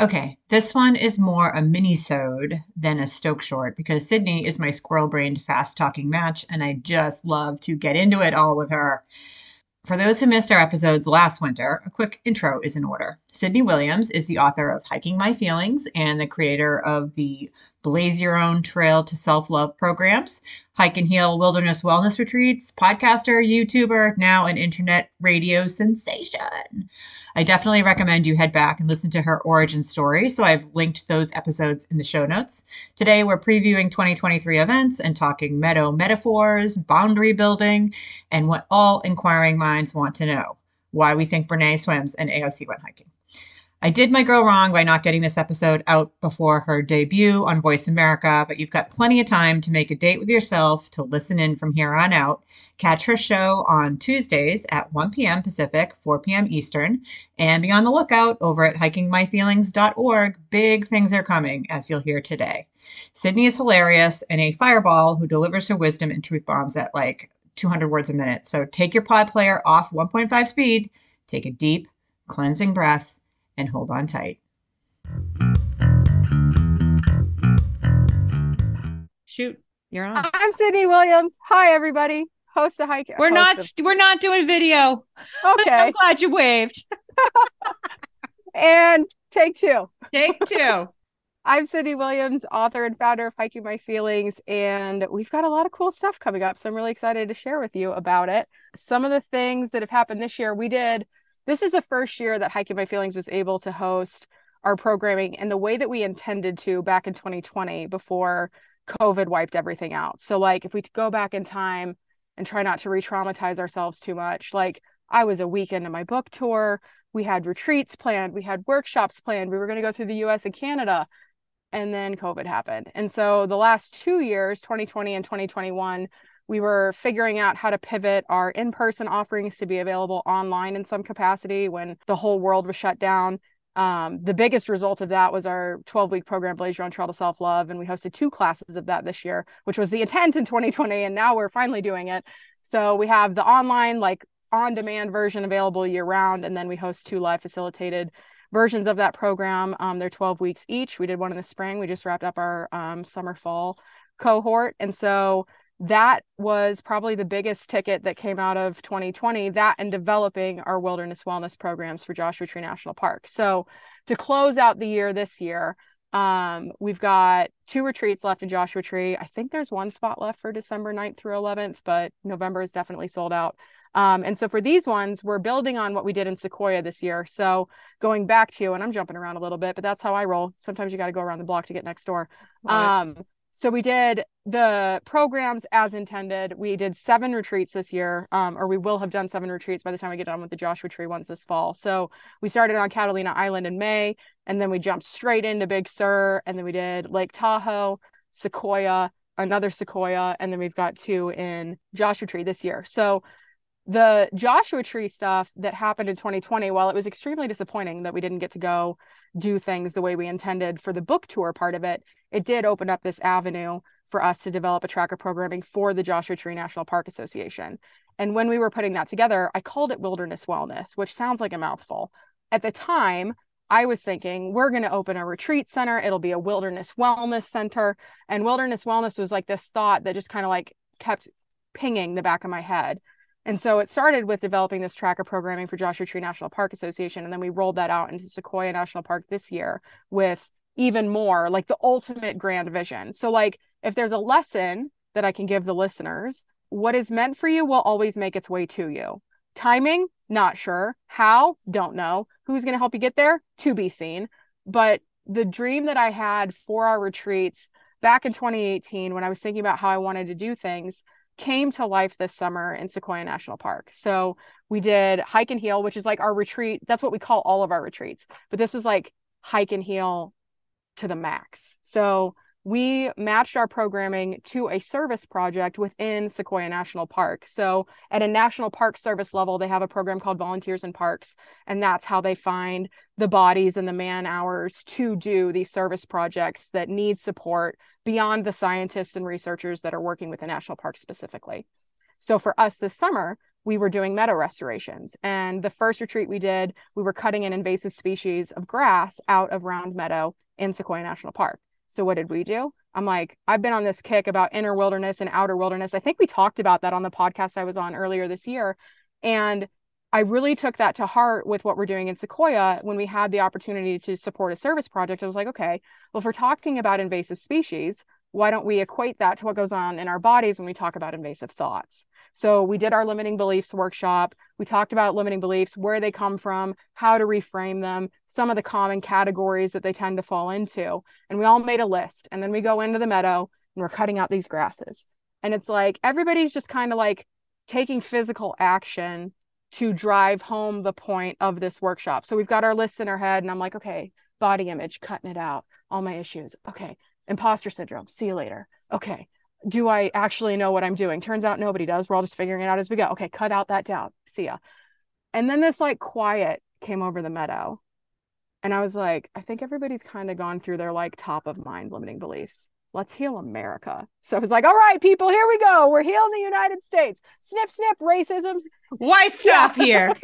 Okay, this one is more a mini-sode than a Stoke short because Sydney is my squirrel-brained, fast-talking match, and I just love to get into it all with her. For those who missed our episodes last winter, a quick intro is in order. Sydney Williams is the author of Hiking My Feelings and the creator of the Blaze Your Own Trail to Self Love programs, Hike and Heal Wilderness Wellness Retreats, podcaster, YouTuber, now an internet radio sensation. I definitely recommend you head back and listen to her origin story. So I've linked those episodes in the show notes. Today we're previewing 2023 events and talking meadow metaphors, boundary building, and what all inquiring minds want to know why we think Brene swims and AOC went hiking. I did my girl wrong by not getting this episode out before her debut on Voice America, but you've got plenty of time to make a date with yourself to listen in from here on out. Catch her show on Tuesdays at 1 p.m. Pacific, 4 p.m. Eastern, and be on the lookout over at hikingmyfeelings.org. Big things are coming, as you'll hear today. Sydney is hilarious and a fireball who delivers her wisdom and truth bombs at like 200 words a minute. So take your pod player off 1.5 speed, take a deep, cleansing breath and hold on tight. Shoot, you're on. I'm Sydney Williams. Hi, everybody. Host of Hike. We're not. Of- we're not doing video. Okay. I'm glad you waved. and take two. Take two. I'm Sydney Williams, author and founder of Hiking My Feelings, and we've got a lot of cool stuff coming up. So I'm really excited to share with you about it. Some of the things that have happened this year, we did this is the first year that Hiking My Feelings was able to host our programming in the way that we intended to back in 2020 before COVID wiped everything out. So, like, if we go back in time and try not to re traumatize ourselves too much, like, I was a week into my book tour. We had retreats planned, we had workshops planned. We were going to go through the US and Canada. And then COVID happened. And so the last two years, 2020 and 2021, we were figuring out how to pivot our in person offerings to be available online in some capacity when the whole world was shut down. Um, the biggest result of that was our 12 week program, Blaze Your Own Trail to Self Love. And we hosted two classes of that this year, which was the intent in 2020. And now we're finally doing it. So we have the online, like on demand version available year round. And then we host two live facilitated versions of that program. Um, they're 12 weeks each. We did one in the spring. We just wrapped up our um, summer fall cohort. And so that was probably the biggest ticket that came out of 2020 that and developing our wilderness wellness programs for joshua tree national park. So to close out the year this year um, we've got two retreats left in joshua tree. I think there's one spot left for december 9th through 11th but november is definitely sold out. Um, and so for these ones we're building on what we did in sequoia this year. So going back to and i'm jumping around a little bit but that's how i roll. Sometimes you got to go around the block to get next door. Um, so we did the programs as intended. We did seven retreats this year, um, or we will have done seven retreats by the time we get done with the Joshua Tree ones this fall. So we started on Catalina Island in May, and then we jumped straight into Big Sur, and then we did Lake Tahoe, Sequoia, another Sequoia, and then we've got two in Joshua Tree this year. So the Joshua Tree stuff that happened in 2020, while it was extremely disappointing that we didn't get to go do things the way we intended for the book tour part of it, it did open up this avenue for us to develop a tracker programming for the Joshua Tree National Park Association. And when we were putting that together, I called it Wilderness Wellness, which sounds like a mouthful. At the time, I was thinking we're going to open a retreat center. It'll be a wilderness wellness center. And wilderness wellness was like this thought that just kind of like kept pinging the back of my head. And so it started with developing this tracker programming for Joshua Tree National Park Association. And then we rolled that out into Sequoia National Park this year with even more like the ultimate grand vision. So, like, if there's a lesson that I can give the listeners, what is meant for you will always make its way to you. Timing, not sure. How, don't know. Who's going to help you get there? To be seen. But the dream that I had for our retreats back in 2018, when I was thinking about how I wanted to do things, came to life this summer in Sequoia National Park. So we did hike and heal, which is like our retreat. That's what we call all of our retreats. But this was like hike and heal to the max. So we matched our programming to a service project within Sequoia National Park. So, at a national park service level, they have a program called Volunteers in Parks, and that's how they find the bodies and the man hours to do these service projects that need support beyond the scientists and researchers that are working with the national park specifically. So, for us this summer, we were doing meadow restorations. And the first retreat we did, we were cutting an invasive species of grass out of Round Meadow in Sequoia National Park. So what did we do? I'm like, I've been on this kick about inner wilderness and outer wilderness. I think we talked about that on the podcast I was on earlier this year. And I really took that to heart with what we're doing in Sequoia when we had the opportunity to support a service project. I was like, okay, well, if we're talking about invasive species, why don't we equate that to what goes on in our bodies when we talk about invasive thoughts? So we did our limiting beliefs workshop. We talked about limiting beliefs, where they come from, how to reframe them, some of the common categories that they tend to fall into. And we all made a list. And then we go into the meadow and we're cutting out these grasses. And it's like everybody's just kind of like taking physical action to drive home the point of this workshop. So we've got our lists in our head, and I'm like, okay, body image, cutting it out, all my issues. Okay, imposter syndrome, see you later. Okay, do I actually know what I'm doing? Turns out nobody does. We're all just figuring it out as we go. Okay, cut out that doubt. See ya. And then this like quiet came over the meadow. And I was like, I think everybody's kind of gone through their like top of mind limiting beliefs. Let's heal America. So I was like, all right, people, here we go. We're healing the United States. Snip, snip, racism. Why stop yeah. here?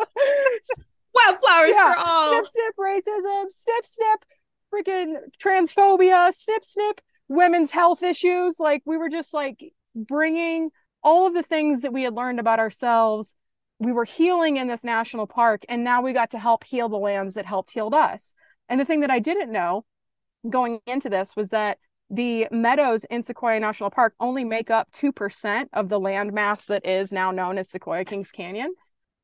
Wildflowers yeah. for all. Snip, snip, racism. Snip, snip, freaking transphobia. Snip, snip, women's health issues. Like we were just like bringing all of the things that we had learned about ourselves. We were healing in this national park, and now we got to help heal the lands that helped healed us. And the thing that I didn't know going into this was that the meadows in Sequoia National Park only make up 2% of the land mass that is now known as Sequoia Kings Canyon.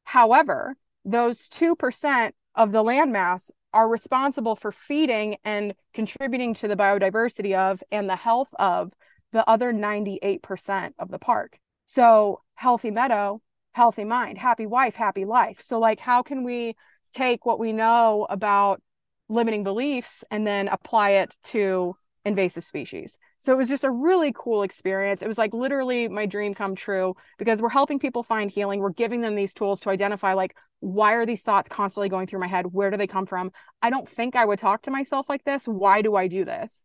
However, those 2% of the land mass are responsible for feeding and contributing to the biodiversity of and the health of the other 98% of the park. So, healthy meadow, healthy mind, happy wife, happy life. So, like, how can we take what we know about limiting beliefs and then apply it to invasive species. So it was just a really cool experience. It was like literally my dream come true because we're helping people find healing. We're giving them these tools to identify like why are these thoughts constantly going through my head? Where do they come from? I don't think I would talk to myself like this. Why do I do this?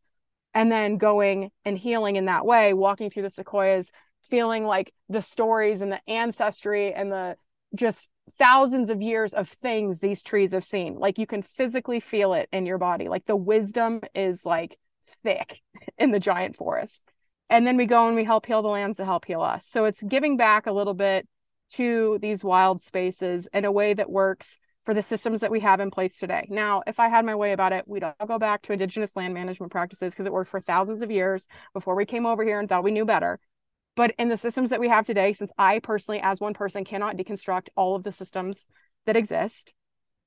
And then going and healing in that way, walking through the sequoias, feeling like the stories and the ancestry and the just thousands of years of things these trees have seen. Like you can physically feel it in your body. Like the wisdom is like thick in the giant forest. And then we go and we help heal the lands to help heal us. So it's giving back a little bit to these wild spaces in a way that works for the systems that we have in place today. Now, if I had my way about it, we'd all go back to indigenous land management practices because it worked for thousands of years before we came over here and thought we knew better. But in the systems that we have today, since I personally, as one person, cannot deconstruct all of the systems that exist,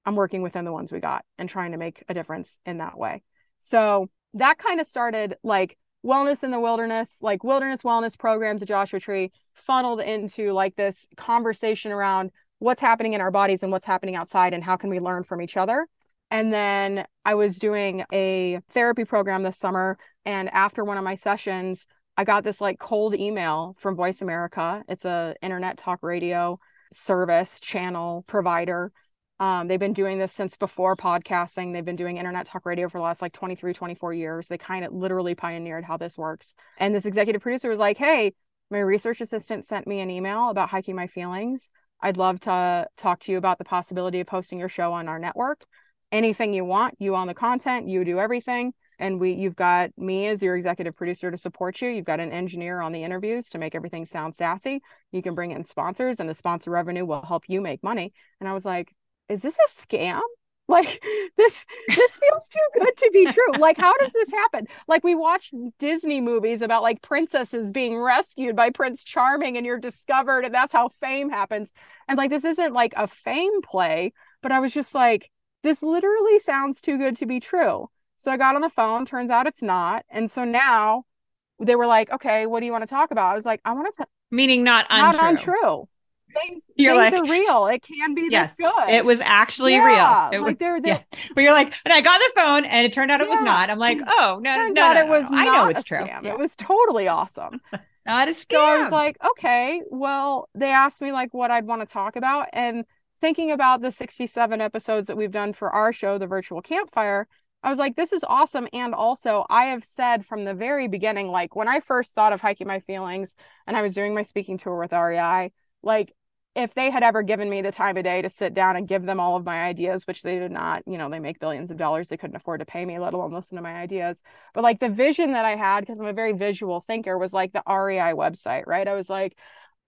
I'm working within the ones we got and trying to make a difference in that way. So that kind of started like wellness in the wilderness, like wilderness wellness programs at Joshua Tree, funneled into like this conversation around what's happening in our bodies and what's happening outside and how can we learn from each other. And then I was doing a therapy program this summer. And after one of my sessions, I got this like cold email from Voice America. It's a internet talk radio service channel provider um, they've been doing this since before podcasting. They've been doing internet talk radio for the last like 23, 24 years. They kind of literally pioneered how this works. And this executive producer was like, Hey, my research assistant sent me an email about hiking my feelings. I'd love to talk to you about the possibility of hosting your show on our network. Anything you want, you own the content, you do everything. And we you've got me as your executive producer to support you. You've got an engineer on the interviews to make everything sound sassy. You can bring in sponsors and the sponsor revenue will help you make money. And I was like, is this a scam? Like this this feels too good to be true. Like how does this happen? Like we watch Disney movies about like princesses being rescued by Prince Charming and you're discovered and that's how fame happens. And like this isn't like a fame play, but I was just like this literally sounds too good to be true. So I got on the phone, turns out it's not. And so now they were like, "Okay, what do you want to talk about?" I was like, "I want to tell. meaning not untrue." Not untrue things, you're things like, are real. It can be yes, good. It was actually yeah, real. It like they're, they're yeah. But you're like, and I got the phone and it turned out it yeah. was not. I'm like, oh no, Turns no, out no, it was no. I know it's true. Yeah. It was totally awesome. not a scam. So I was like, okay, well, they asked me like what I'd want to talk about. And thinking about the 67 episodes that we've done for our show, the virtual campfire, I was like, this is awesome. And also, I have said from the very beginning, like when I first thought of hiking my feelings and I was doing my speaking tour with REI, like if they had ever given me the time of day to sit down and give them all of my ideas, which they did not, you know, they make billions of dollars, they couldn't afford to pay me, let alone listen to my ideas. But like the vision that I had, because I'm a very visual thinker, was like the REI website, right? I was like,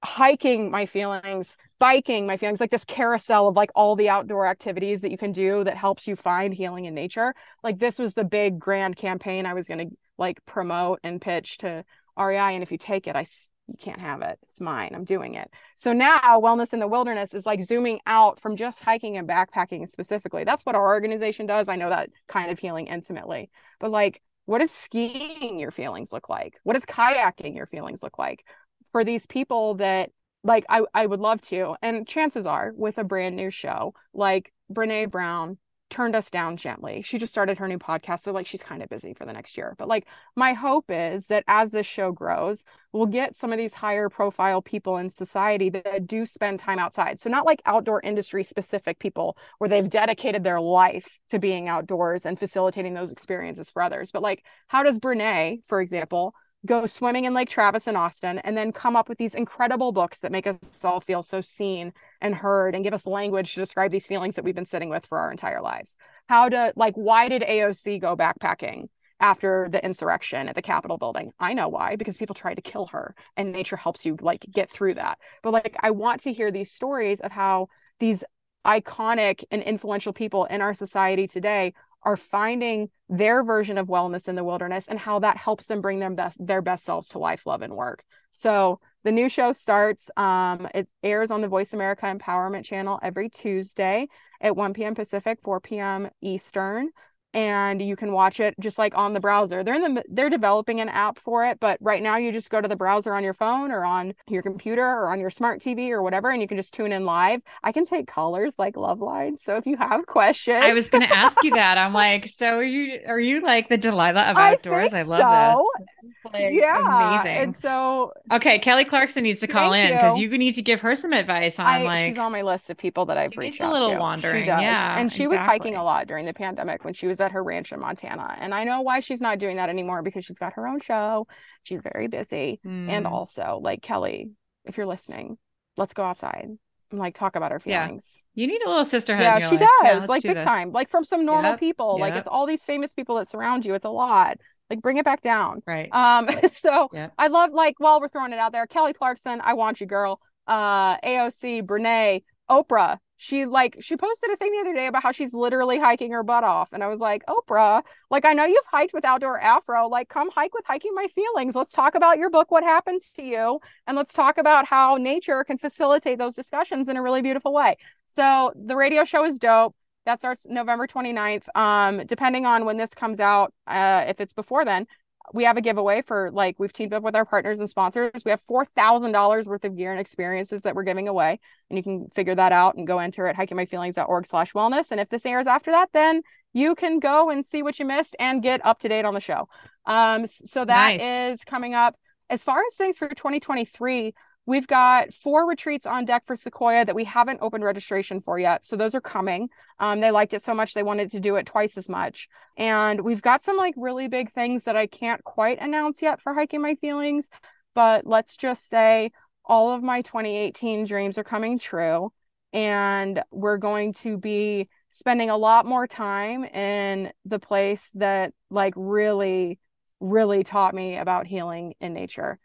hiking my feelings biking my feelings like this carousel of like all the outdoor activities that you can do that helps you find healing in nature like this was the big grand campaign i was going to like promote and pitch to rei and if you take it i you can't have it. It's mine. I'm doing it. So now wellness in the wilderness is like zooming out from just hiking and backpacking specifically. That's what our organization does. I know that kind of healing intimately. But like what does skiing your feelings look like? What does kayaking your feelings look like for these people that like I, I would love to. And chances are with a brand new show like brene brown turned us down gently. She just started her new podcast so like she's kind of busy for the next year. But like my hope is that as this show grows we'll get some of these higher profile people in society that do spend time outside. So not like outdoor industry specific people where they've dedicated their life to being outdoors and facilitating those experiences for others. But like how does brene for example go swimming in Lake Travis in Austin, and then come up with these incredible books that make us all feel so seen and heard and give us language to describe these feelings that we've been sitting with for our entire lives. How to, like, why did AOC go backpacking? after the insurrection at the Capitol building. I know why, because people tried to kill her and nature helps you like get through that. But like I want to hear these stories of how these iconic and influential people in our society today are finding their version of wellness in the wilderness and how that helps them bring their best their best selves to life love and work. So the new show starts um, it airs on the voice america empowerment channel every tuesday at 1 p.m pacific 4 p.m eastern and you can watch it just like on the browser. They're in the they're developing an app for it, but right now you just go to the browser on your phone or on your computer or on your smart TV or whatever and you can just tune in live. I can take callers like Loveline. So if you have questions. I was going to ask you that. I'm like, so are you are you like the Delilah of outdoors? I, I love so. this. Like, yeah. Amazing. And so Okay, Kelly Clarkson needs to call in because you. need to give her some advice on I, like she's on my list of people that I've reached out a little to. wandering. Yeah. And she exactly. was hiking a lot during the pandemic when she was at her ranch in Montana. And I know why she's not doing that anymore because she's got her own show. She's very busy. Mm. And also, like Kelly, if you're listening, let's go outside and like talk about our feelings. Yeah. You need a little sisterhood. Yeah, she life. does. Yeah, like big this. time. Like from some normal yep. people. Yep. Like it's all these famous people that surround you. It's a lot. Like bring it back down. Right. Um, so yep. I love like while we're throwing it out there, Kelly Clarkson, I want you, girl. Uh AOC, Brene, Oprah, she like she posted a thing the other day about how she's literally hiking her butt off and i was like oprah like i know you've hiked with outdoor afro like come hike with hiking my feelings. Let's talk about your book what happens to you and let's talk about how nature can facilitate those discussions in a really beautiful way. So the radio show is dope. That starts november 29th um depending on when this comes out uh if it's before then we have a giveaway for like we've teamed up with our partners and sponsors. We have four thousand dollars worth of gear and experiences that we're giving away, and you can figure that out and go enter at hikingmyfeelings.org/slash wellness. And if this airs after that, then you can go and see what you missed and get up to date on the show. Um, so that nice. is coming up. As far as things for 2023, We've got four retreats on deck for Sequoia that we haven't opened registration for yet. So those are coming. Um, they liked it so much they wanted to do it twice as much. And we've got some like really big things that I can't quite announce yet for Hiking My Feelings. But let's just say all of my 2018 dreams are coming true. And we're going to be spending a lot more time in the place that like really, really taught me about healing in nature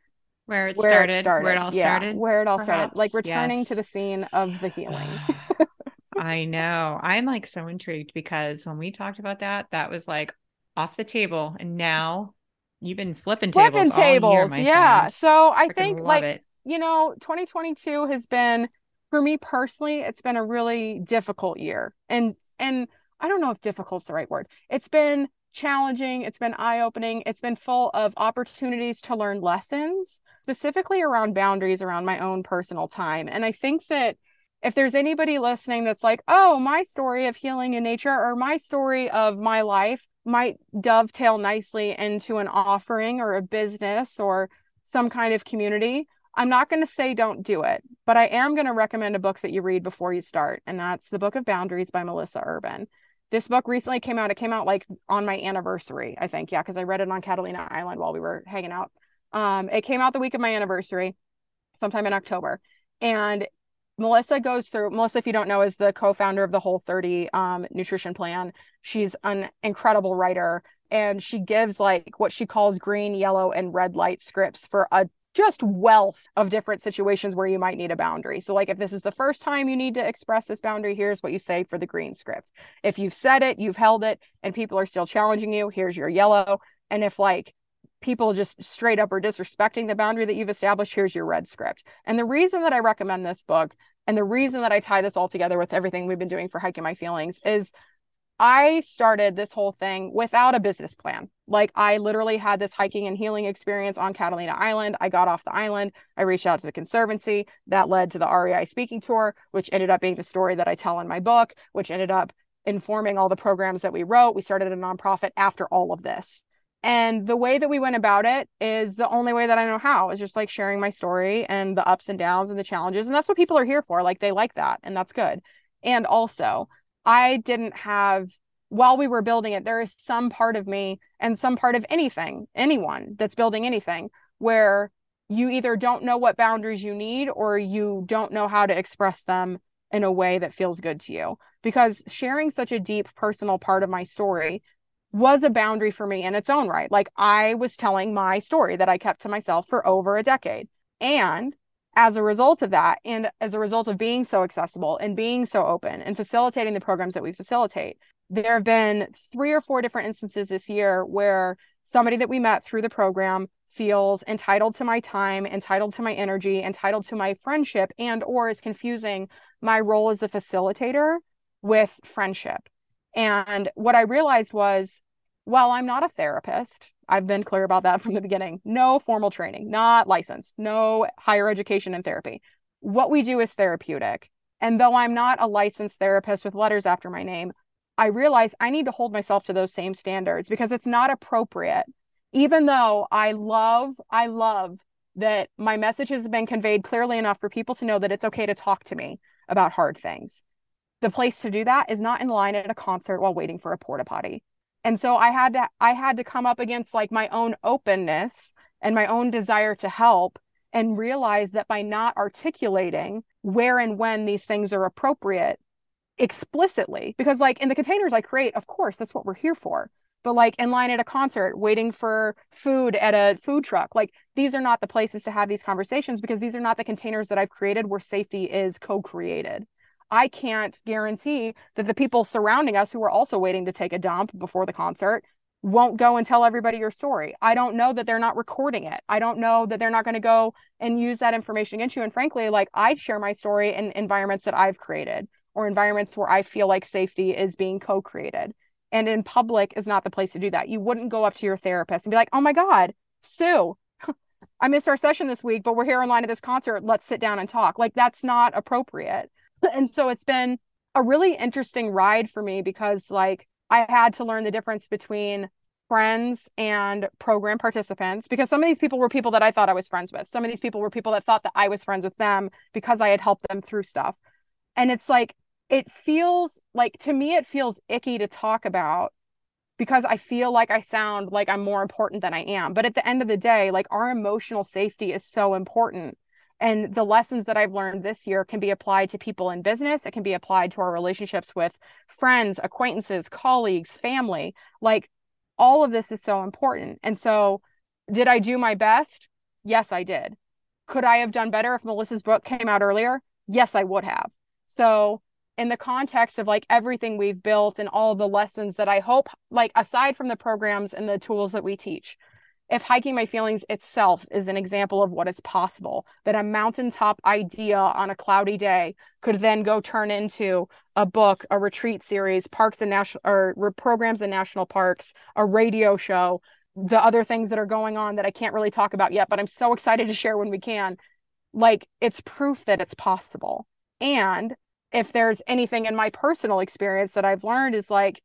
where it, where started, it started, where it all yeah, started, where it all perhaps. started, like returning yes. to the scene of the healing. I know. I'm like so intrigued because when we talked about that, that was like off the table, and now you've been flipping tables, flipping tables. Year, yeah. Friend. So I Freaking think like it. you know, 2022 has been for me personally, it's been a really difficult year, and and I don't know if difficult is the right word. It's been challenging, it's been eye opening, it's been full of opportunities to learn lessons, specifically around boundaries around my own personal time. And I think that if there's anybody listening that's like, oh, my story of healing in nature or my story of my life might dovetail nicely into an offering or a business or some kind of community, I'm not going to say don't do it, but I am going to recommend a book that you read before you start. And that's The Book of Boundaries by Melissa Urban. This book recently came out. It came out like on my anniversary, I think. Yeah, because I read it on Catalina Island while we were hanging out. Um, it came out the week of my anniversary, sometime in October. And Melissa goes through, Melissa, if you don't know, is the co founder of the Whole 30 um, nutrition plan. She's an incredible writer and she gives like what she calls green, yellow, and red light scripts for a just wealth of different situations where you might need a boundary. So, like if this is the first time you need to express this boundary, here's what you say for the green script. If you've said it, you've held it, and people are still challenging you, here's your yellow. And if like people just straight up are disrespecting the boundary that you've established, here's your red script. And the reason that I recommend this book and the reason that I tie this all together with everything we've been doing for Hiking My Feelings is I started this whole thing without a business plan. Like I literally had this hiking and healing experience on Catalina Island. I got off the island. I reached out to the conservancy. That led to the REI speaking tour, which ended up being the story that I tell in my book, which ended up informing all the programs that we wrote. We started a nonprofit after all of this. And the way that we went about it is the only way that I know how is just like sharing my story and the ups and downs and the challenges. And that's what people are here for. Like they like that. And that's good. And also, I didn't have while we were building it, there is some part of me and some part of anything, anyone that's building anything, where you either don't know what boundaries you need or you don't know how to express them in a way that feels good to you. Because sharing such a deep personal part of my story was a boundary for me in its own right. Like I was telling my story that I kept to myself for over a decade. And as a result of that, and as a result of being so accessible and being so open and facilitating the programs that we facilitate, there have been three or four different instances this year where somebody that we met through the program feels entitled to my time entitled to my energy entitled to my friendship and or is confusing my role as a facilitator with friendship. And what i realized was while i'm not a therapist i've been clear about that from the beginning no formal training not licensed no higher education in therapy what we do is therapeutic and though i'm not a licensed therapist with letters after my name I realize I need to hold myself to those same standards because it's not appropriate. Even though I love, I love that my message has been conveyed clearly enough for people to know that it's okay to talk to me about hard things. The place to do that is not in line at a concert while waiting for a porta potty. And so I had to I had to come up against like my own openness and my own desire to help and realize that by not articulating where and when these things are appropriate explicitly because like in the containers i create of course that's what we're here for. But like in line at a concert waiting for food at a food truck like these are not the places to have these conversations because these are not the containers that i've created where safety is co-created i can't guarantee that the people surrounding us who are also waiting to take a dump before the concert won't go and tell everybody your story i don't know that they're not recording it i don't know that they're not going to go and use that information against you and frankly like i share my story in environments that i've created or environments where I feel like safety is being co created. And in public is not the place to do that. You wouldn't go up to your therapist and be like, oh my God, Sue, I missed our session this week, but we're here in line at this concert. Let's sit down and talk. Like, that's not appropriate. and so it's been a really interesting ride for me because, like, I had to learn the difference between friends and program participants because some of these people were people that I thought I was friends with. Some of these people were people that thought that I was friends with them because I had helped them through stuff. And it's like it feels like to me it feels icky to talk about because I feel like I sound like I'm more important than I am. But at the end of the day, like our emotional safety is so important. And the lessons that I've learned this year can be applied to people in business. It can be applied to our relationships with friends, acquaintances, colleagues, family. Like all of this is so important. And so, did I do my best? Yes, I did. Could I have done better if Melissa's book came out earlier? Yes, I would have. So, in the context of like everything we've built and all the lessons that I hope, like aside from the programs and the tools that we teach, if hiking my feelings itself is an example of what is possible, that a mountaintop idea on a cloudy day could then go turn into a book, a retreat series, parks and national or programs in national parks, a radio show, the other things that are going on that I can't really talk about yet, but I'm so excited to share when we can. Like it's proof that it's possible. And if there's anything in my personal experience that I've learned is like,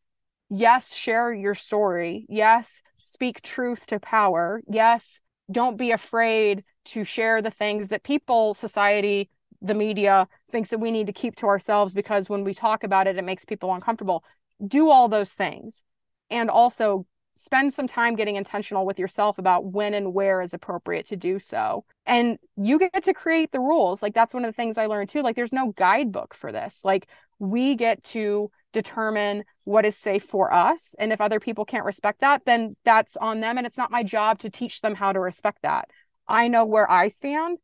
yes, share your story. Yes, speak truth to power. Yes, don't be afraid to share the things that people, society, the media thinks that we need to keep to ourselves because when we talk about it, it makes people uncomfortable. Do all those things. And also spend some time getting intentional with yourself about when and where is appropriate to do so. And you get to create the rules. Like that's one of the things I learned too. Like there's no guidebook for this. Like we get to determine what is safe for us. And if other people can't respect that, then that's on them. And it's not my job to teach them how to respect that. I know where I stand,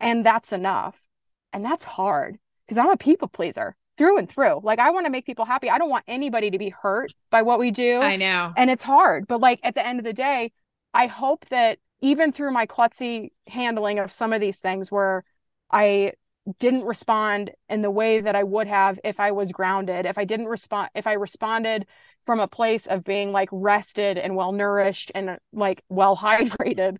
and that's enough. And that's hard because I'm a people pleaser through and through. Like I want to make people happy. I don't want anybody to be hurt by what we do. I know. And it's hard. But like at the end of the day, I hope that even through my klutzy handling of some of these things where I didn't respond in the way that I would have if I was grounded, if I didn't respond, if I responded from a place of being like rested and well nourished and like well hydrated,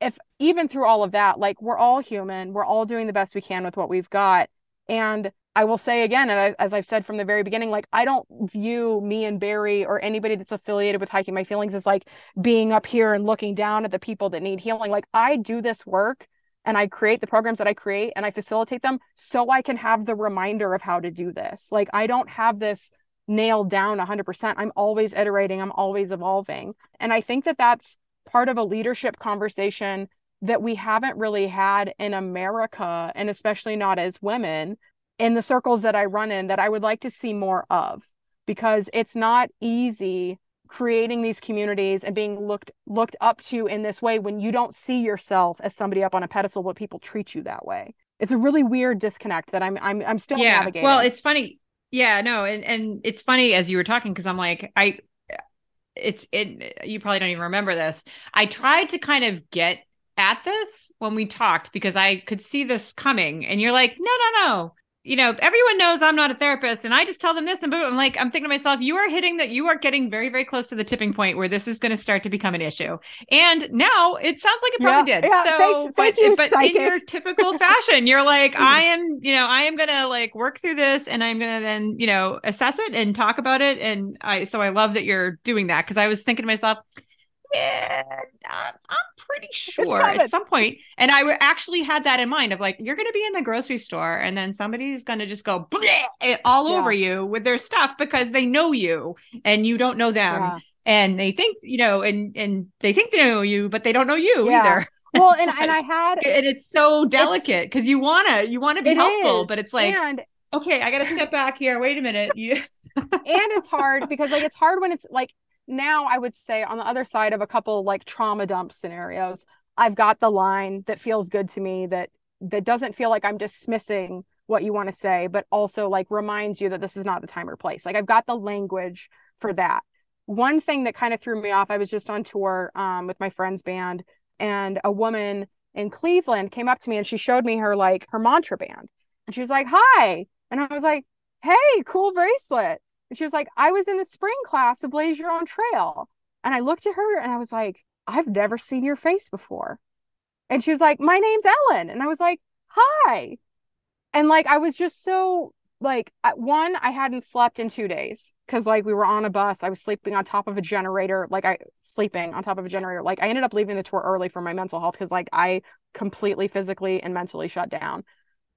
if even through all of that, like we're all human, we're all doing the best we can with what we've got. And I will say again, and I, as I've said from the very beginning, like I don't view me and Barry or anybody that's affiliated with hiking my feelings as like being up here and looking down at the people that need healing. Like I do this work and I create the programs that I create and I facilitate them so I can have the reminder of how to do this. Like I don't have this nailed down 100%. I'm always iterating, I'm always evolving. And I think that that's part of a leadership conversation that we haven't really had in America and especially not as women in the circles that I run in that I would like to see more of because it's not easy creating these communities and being looked looked up to in this way when you don't see yourself as somebody up on a pedestal but people treat you that way. It's a really weird disconnect that i'm i'm, I'm still yeah. navigating. Well it's funny. Yeah no and and it's funny as you were talking because i'm like i it's it you probably don't even remember this. I tried to kind of get at this when we talked because i could see this coming and you're like no no no you know, everyone knows I'm not a therapist, and I just tell them this, and boom, I'm like, I'm thinking to myself, you are hitting that, you are getting very, very close to the tipping point where this is going to start to become an issue. And now it sounds like it probably yeah, did. Yeah, so, thanks, but, thank you, but psychic. in your typical fashion, you're like, hmm. I am, you know, I am going to like work through this, and I'm going to then, you know, assess it and talk about it. And I, so I love that you're doing that because I was thinking to myself, yeah, I'm pretty sure at some point. And I actually had that in mind of like, you're going to be in the grocery store and then somebody's going to just go eh, all yeah. over you with their stuff because they know you and you don't know them. Yeah. And they think, you know, and and they think they know you, but they don't know you yeah. either. Well, and, and I had and it's so delicate because you wanna you wanna be helpful, is. but it's like and, okay, I gotta step back here. Wait a minute. You and it's hard because like it's hard when it's like now I would say on the other side of a couple like trauma dump scenarios, I've got the line that feels good to me that that doesn't feel like I'm dismissing what you want to say, but also like reminds you that this is not the time or place. Like I've got the language for that. One thing that kind of threw me off, I was just on tour um, with my friend's band, and a woman in Cleveland came up to me and she showed me her like her mantra band. And she was like, Hi. And I was like, Hey, cool bracelet. And she was like, I was in the spring class of Blaze Your Own Trail. And I looked at her and I was like, I've never seen your face before. And she was like, My name's Ellen. And I was like, Hi. And like, I was just so like, one, I hadn't slept in two days because like we were on a bus. I was sleeping on top of a generator, like I sleeping on top of a generator. Like I ended up leaving the tour early for my mental health because like I completely physically and mentally shut down.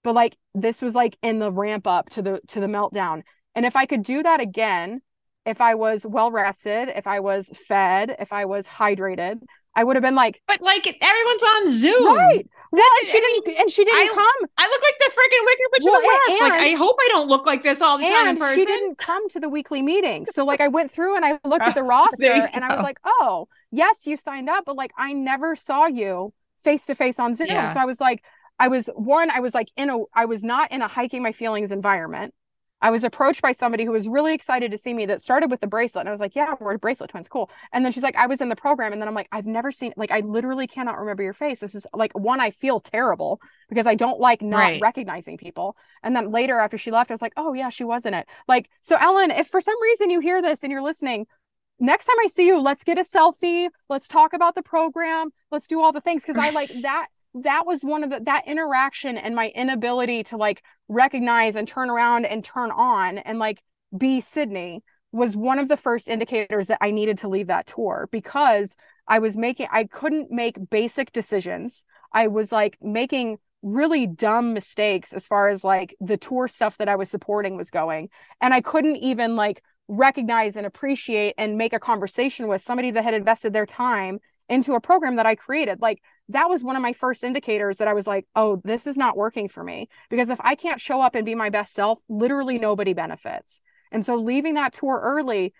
But like this was like in the ramp up to the to the meltdown. And if I could do that again, if I was well rested, if I was fed, if I was hydrated, I would have been like, but like everyone's on Zoom, right? Well, and she didn't, and she didn't I, come. I look like the freaking Wicked Witch well, of the West. And, like, I hope I don't look like this all the time in person. She didn't come to the weekly meetings, so like I went through and I looked at the roster, and I was like, oh, yes, you signed up, but like I never saw you face to face on Zoom. Yeah. So I was like, I was one, I was like in a, I was not in a hiking my feelings environment. I was approached by somebody who was really excited to see me that started with the bracelet. And I was like, yeah, we're a bracelet twins. Cool. And then she's like, I was in the program. And then I'm like, I've never seen, like, I literally cannot remember your face. This is like one, I feel terrible because I don't like not right. recognizing people. And then later after she left, I was like, oh, yeah, she was in it. Like, so Ellen, if for some reason you hear this and you're listening, next time I see you, let's get a selfie. Let's talk about the program. Let's do all the things. Cause I like that that was one of the that interaction and my inability to like recognize and turn around and turn on and like be Sydney was one of the first indicators that I needed to leave that tour because I was making I couldn't make basic decisions. I was like making really dumb mistakes as far as like the tour stuff that I was supporting was going and I couldn't even like recognize and appreciate and make a conversation with somebody that had invested their time into a program that I created. Like that was one of my first indicators that I was like, oh, this is not working for me. Because if I can't show up and be my best self, literally nobody benefits. And so leaving that tour early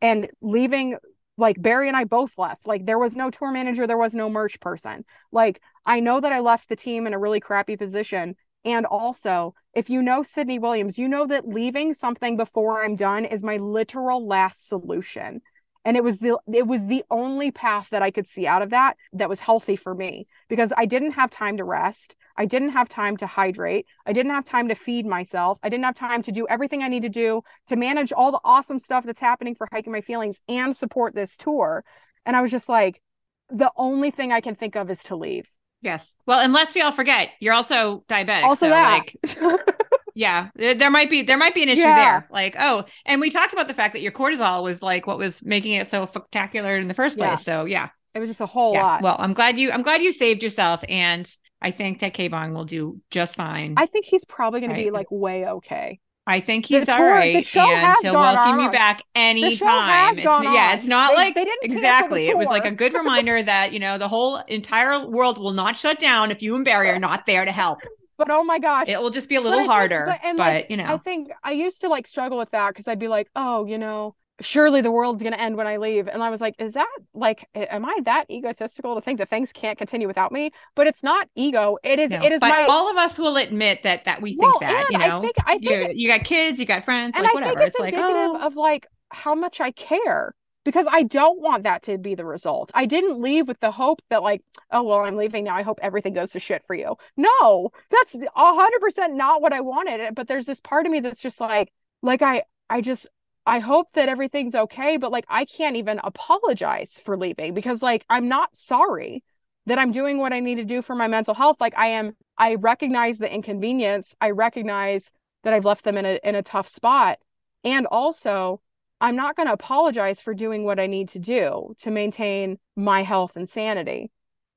and leaving like Barry and I both left. Like there was no tour manager, there was no merch person. Like I know that I left the team in a really crappy position. And also, if you know Sydney Williams, you know that leaving something before I'm done is my literal last solution and it was the it was the only path that i could see out of that that was healthy for me because i didn't have time to rest. I didn't have time to hydrate. I didn't have time to feed myself. I didn't have time to do everything i need to do to manage all the awesome stuff that's happening for hiking my feelings and support this tour. And i was just like the only thing i can think of is to leave. Yes. Well unless we all forget you're also diabetic also so that. like yeah there might be there might be an issue yeah. there like oh and we talked about the fact that your cortisol was like what was making it so spectacular in the first place yeah. so yeah it was just a whole yeah. lot well i'm glad you i'm glad you saved yourself and i think that K-Bong will do just fine i think he's probably going right. to be like way okay I think he's the all tour, right, and he'll welcome on. you back anytime. It's, yeah, it's not they, like they didn't exactly. It was like a good reminder that you know the whole entire world will not shut down if you and Barry are not there to help but oh my gosh it will just be a little harder but, and but like, you know. i think i used to like struggle with that because i'd be like oh you know surely the world's going to end when i leave. And i was like is that like am i that egotistical to think that things can't continue without me? But it's not ego. It is no, it is but my all of us will admit that that we think well, that you know? i think i think you, you got kids you got friends and like, i whatever. think it's, it's indicative like, oh. of like how much i care because I don't want that to be the result. I didn't leave with the hope that like, oh well, I'm leaving now. I hope everything goes to shit for you. No, that's hundred percent not what I wanted. Eh, but there's this part of me that's just like, like I, I just, I hope that everything's okay. But like, I can't even apologize for leaving because like I'm not sorry that I'm doing what I need to do for my mental health. Like I am, I recognize the inconvenience. I recognize that I've left them in a in a tough spot, and also I'm not going to apologize for doing what I need to do to maintain my health and sanity.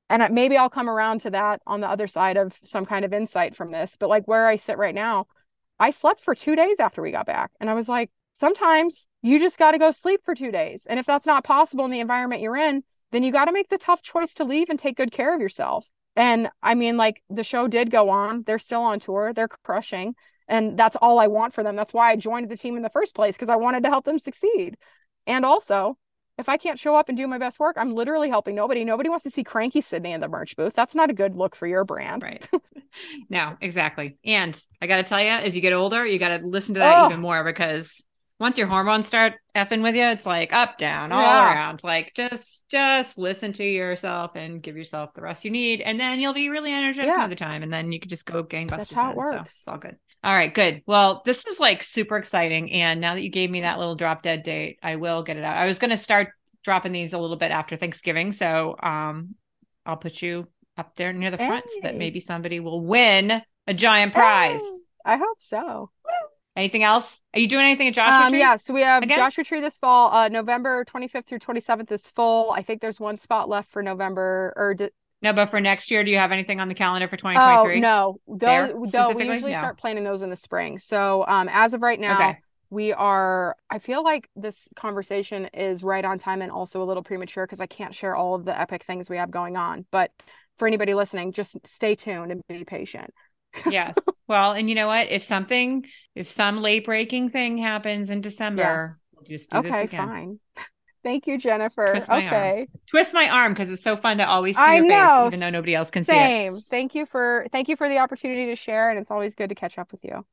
And maybe I'll come around to that on the other side of some kind of insight from this. But like where I sit right now, I slept for two days after we got back. And I was like, sometimes you just got to go sleep for two days. And if that's not possible in the environment you're in, then you got to make the tough choice to leave and take good care of yourself. And I mean, like the show did go on. They're still on tour. They're crushing. And that's all I want for them. That's why I joined the team in the first place because I wanted to help them succeed. And also, if I can't show up and do my best work, I'm literally helping nobody. Nobody wants to see cranky Sydney in the merch booth. That's not a good look for your brand. Right. no, exactly. And I got to tell you, as you get older, you got to listen to that oh. even more because once your hormones start effing with you, it's like up, down, all yeah. around. Like just just listen to yourself and give yourself the rest you need. And then you'll be really energetic yeah. another time. And then you can just go gangbusters. That's how it works. So it's all good. All right, good. Well, this is like super exciting. And now that you gave me that little drop dead date, I will get it out. I was gonna start dropping these a little bit after Thanksgiving. So um I'll put you up there near the front so that maybe somebody will win a giant prize. Hey. I hope so. Anything else? Are you doing anything at Joshua um, Tree? Yeah, so we have Again? Joshua Tree this fall. Uh, November 25th through 27th is full. I think there's one spot left for November or no, but for next year, do you have anything on the calendar for 2023? Oh, no. Those, no, we usually no. start planning those in the spring. So um, as of right now, okay. we are, I feel like this conversation is right on time and also a little premature because I can't share all of the epic things we have going on. But for anybody listening, just stay tuned and be patient. Yes. Well, and you know what? If something, if some late breaking thing happens in December, yes. we'll just do okay, this again. fine. Thank you, Jennifer. Twist okay. Arm. Twist my arm because it's so fun to always see I your know. face, even though nobody else can Same. see it. Same. Thank you for thank you for the opportunity to share, and it's always good to catch up with you.